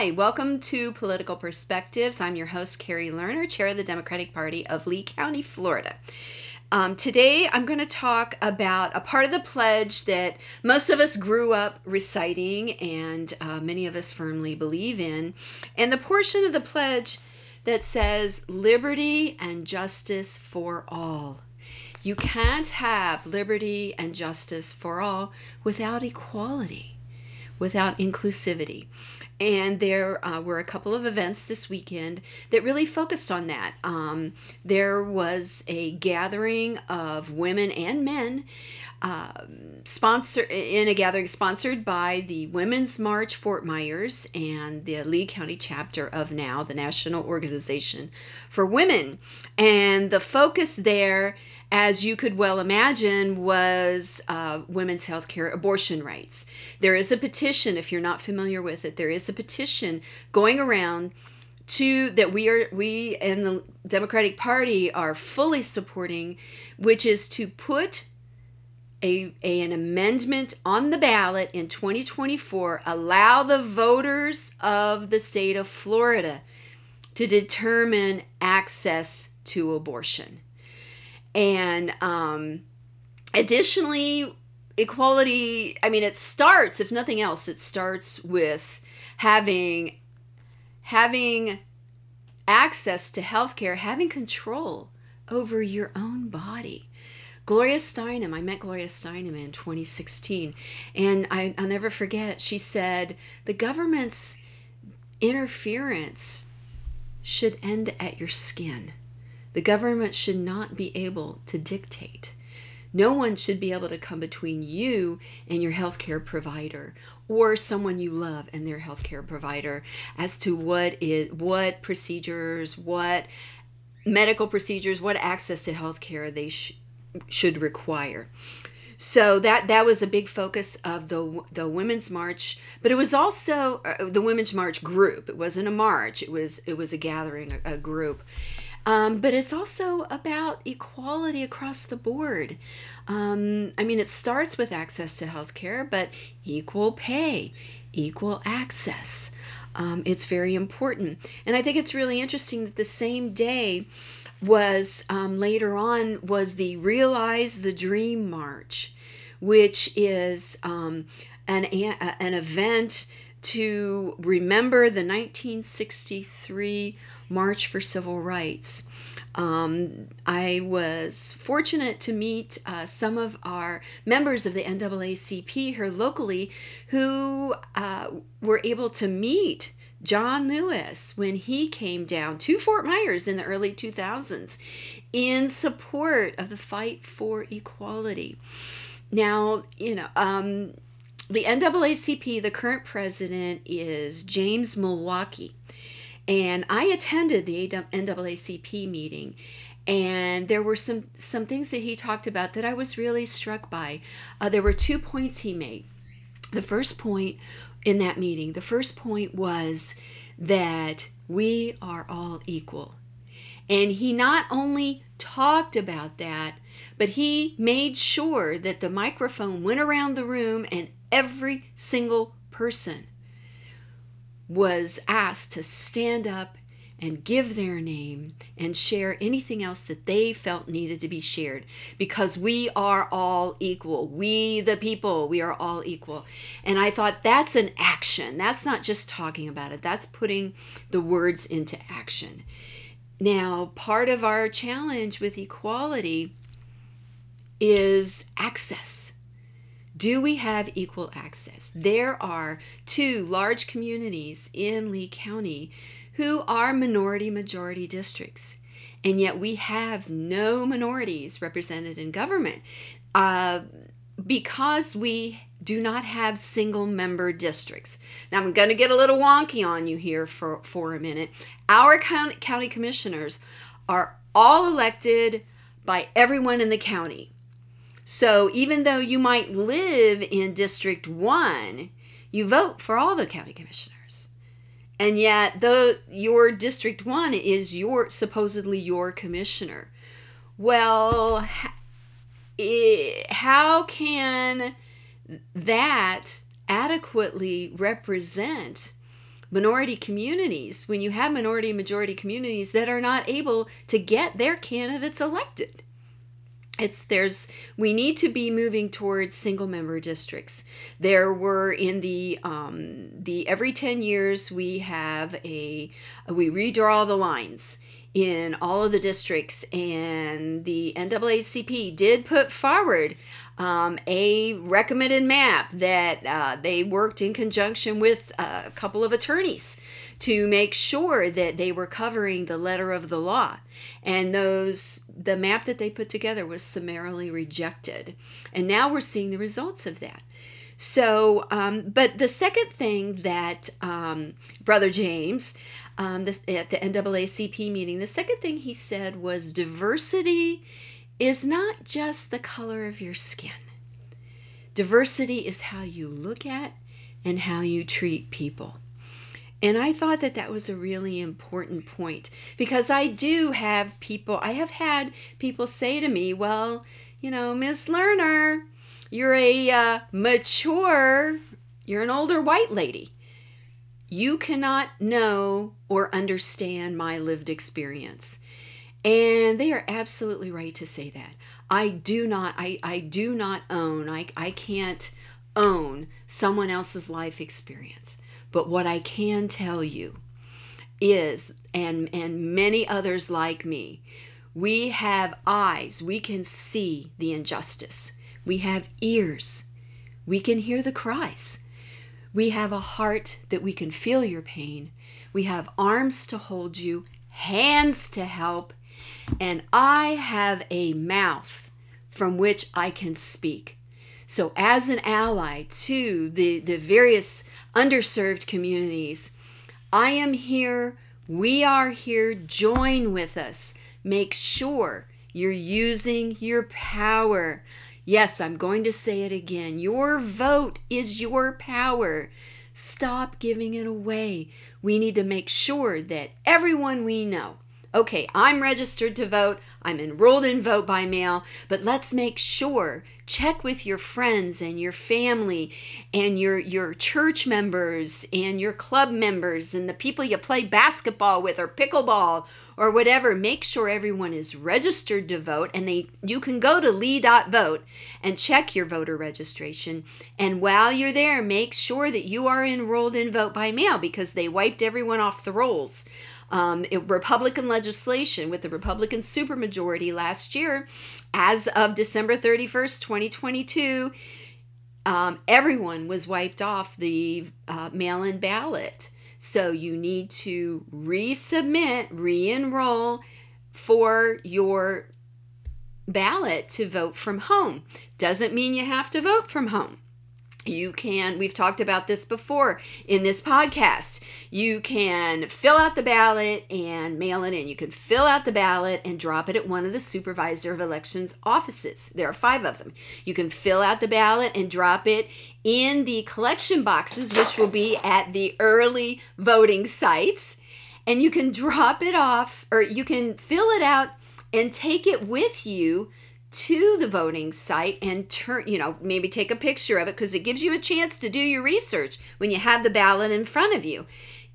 Hi, welcome to Political Perspectives. I'm your host, Kari Lerner, Chair of the Democratic Party of Lee County, Florida. Um, today, I'm going to talk about a part of the pledge that most of us grew up reciting and uh, many of us firmly believe in, and the portion of the pledge that says liberty and justice for all. You can't have liberty and justice for all without equality, without inclusivity. And there uh, were a couple of events this weekend that really focused on that. Um, there was a gathering of women and men uh, sponsor in a gathering sponsored by the Women's March Fort Myers and the Lee County chapter of NOW, the National Organization for Women. And the focus there as you could well imagine, was uh, women's health care abortion rights. There is a petition, if you're not familiar with it, there is a petition going around to that we are we and the Democratic Party are fully supporting, which is to put a, a, an amendment on the ballot in 2024 allow the voters of the state of Florida to determine access to abortion and um, additionally, equality, I mean, it starts, if nothing else, it starts with having having access to healthcare, having control over your own body. Gloria Steinem, I met Gloria Steinem in 2016, and I, will never forget, she said, the government's interference should end at your skin. The government should not be able to dictate. No one should be able to come between you and your healthcare provider or someone you love and their healthcare provider as to what is what procedures, what medical procedures, what access to healthcare they sh- should require. So that that was a big focus of the the women's march, but it was also uh, the women's march group. It wasn't a march; it was it was a gathering, a, a group, um, but it's also about equality across the board. Um, I mean, it starts with access to health care, but equal pay, equal access. Um, it's very important. And I think it's really interesting that the same day was um, later on was the Realize the Dream March, which is um, an, an event to remember the 1963 March for Civil Rights. Um, I was fortunate to meet uh, some of our members of the NAACP here locally who uh, were able to meet John Lewis when he came down to Fort Myers in the early 2000s in support of the fight for equality. Now, you know, um, the NAACP, the current president is James Muwakkil. And I attended the NAACP meeting, and there were some some things that he talked about that I was really struck by. Uh, there were two points he made. The first point in that meeting, the first point was that we are all equal. And he not only talked about that, but he made sure that the microphone went around the room and every single person was asked to stand up and give their name and share anything else that they felt needed to be shared because we are all equal. We, the people, we are all equal. And I thought that's an action. That's not just talking about it, that's putting the words into action. Now, part of our challenge with equality is access. Do we have equal access? There are two large communities in Lee County who are minority majority districts, and yet we have no minorities represented in government uh, because we do not have single member districts. Now, I'm going to get a little wonky on you here for, for a minute. Our county, county commissioners are all elected by everyone in the county. So even though you might live in District 1, you vote for all the county commissioners. And yet though your District 1 is your supposedly your commissioner. Well, how can that adequately represent minority communities when you have minority majority communities that are not able to get their candidates elected it's there's we need to be moving towards single member districts. There were in the um, the every 10 years we have a we redraw the lines in all of the districts and the NAACP did put forward um, a recommended map that uh, they worked in conjunction with a couple of attorneys to make sure that they were covering the letter of the law. And those the map that they put together was summarily rejected. And now we're seeing the results of that. So um, but the second thing that um, brother james um, at the naacp meeting the second thing he said was diversity is not just the color of your skin. Diversity is how you look at and how you treat people and I thought that that was a really important point because I do have people, I have had people say to me, well, you know, Miss Lerner, you're a uh, mature, you're an older white lady. You cannot know or understand my lived experience. And they are absolutely right to say that. I do not, I, I do not own, I, I can't own someone else's life experience. But what I can tell you is, and, and many others like me, we have eyes, we can see the injustice. We have ears, we can hear the cries. We have a heart that we can feel your pain. We have arms to hold you, hands to help, and I have a mouth from which I can speak. So, as an ally to the, the various underserved communities. I am here. We are here. Join with us. Make sure you're using your power. Yes, I'm going to say it again. Your vote is your power. Stop giving it away. We need to make sure that everyone we know okay, I'm registered to vote, I'm enrolled in vote by mail, but let's make sure check with your friends and your family and your your church members and your club members and the people you play basketball with or pickleball or whatever. Make sure everyone is registered to vote and they you can go to lee.vote and check your voter registration. And while you're there make sure that you are enrolled in vote by mail because they wiped everyone off the rolls um, it, Republican legislation with the Republican supermajority last year, as of December 31st, 2022, um, everyone was wiped off the uh, mail in ballot. So you need to resubmit, re enroll for your ballot to vote from home. Doesn't mean you have to vote from home you can we've talked about this before in this podcast. You can fill out the ballot and mail it in. You can fill out the ballot and drop it at one of the supervisor of elections offices. There are five of them. You can fill out the ballot and drop it in the collection boxes which will be at the early voting sites. And you can drop it off or you can fill it out and take it with you to the voting site and turn, you know, maybe take a picture of it because it gives you a chance to do your research when you have the ballot in front of you.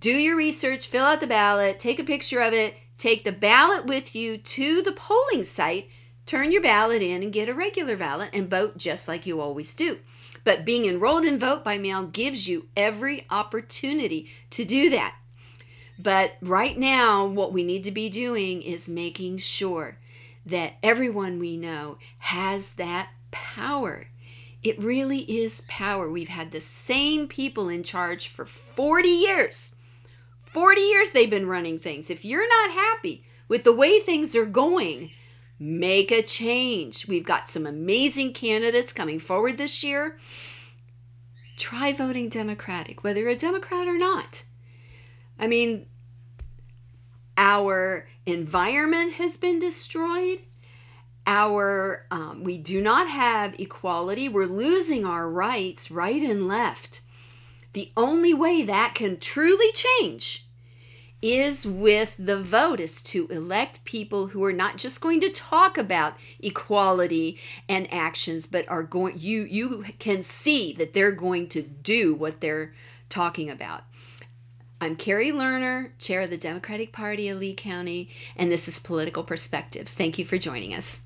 Do your research, fill out the ballot, take a picture of it, take the ballot with you to the polling site, turn your ballot in and get a regular ballot and vote just like you always do. But being enrolled in vote by mail gives you every opportunity to do that. But right now, what we need to be doing is making sure that everyone we know has that power. It really is power. We've had the same people in charge for 40 years. 40 years they've been running things. If you're not happy with the way things are going, make a change. We've got some amazing candidates coming forward this year. Try voting Democratic, whether a Democrat or not. I mean, our environment has been destroyed. Our um, we do not have equality. We're losing our rights right and left. The only way that can truly change is with the vote is to elect people who are not just going to talk about equality and actions but are going you you can see that they're going to do what they're talking about I'm Kari Lerner, chair of the Democratic Party of Lee County, and this is Political Perspectives. Thank you for joining us.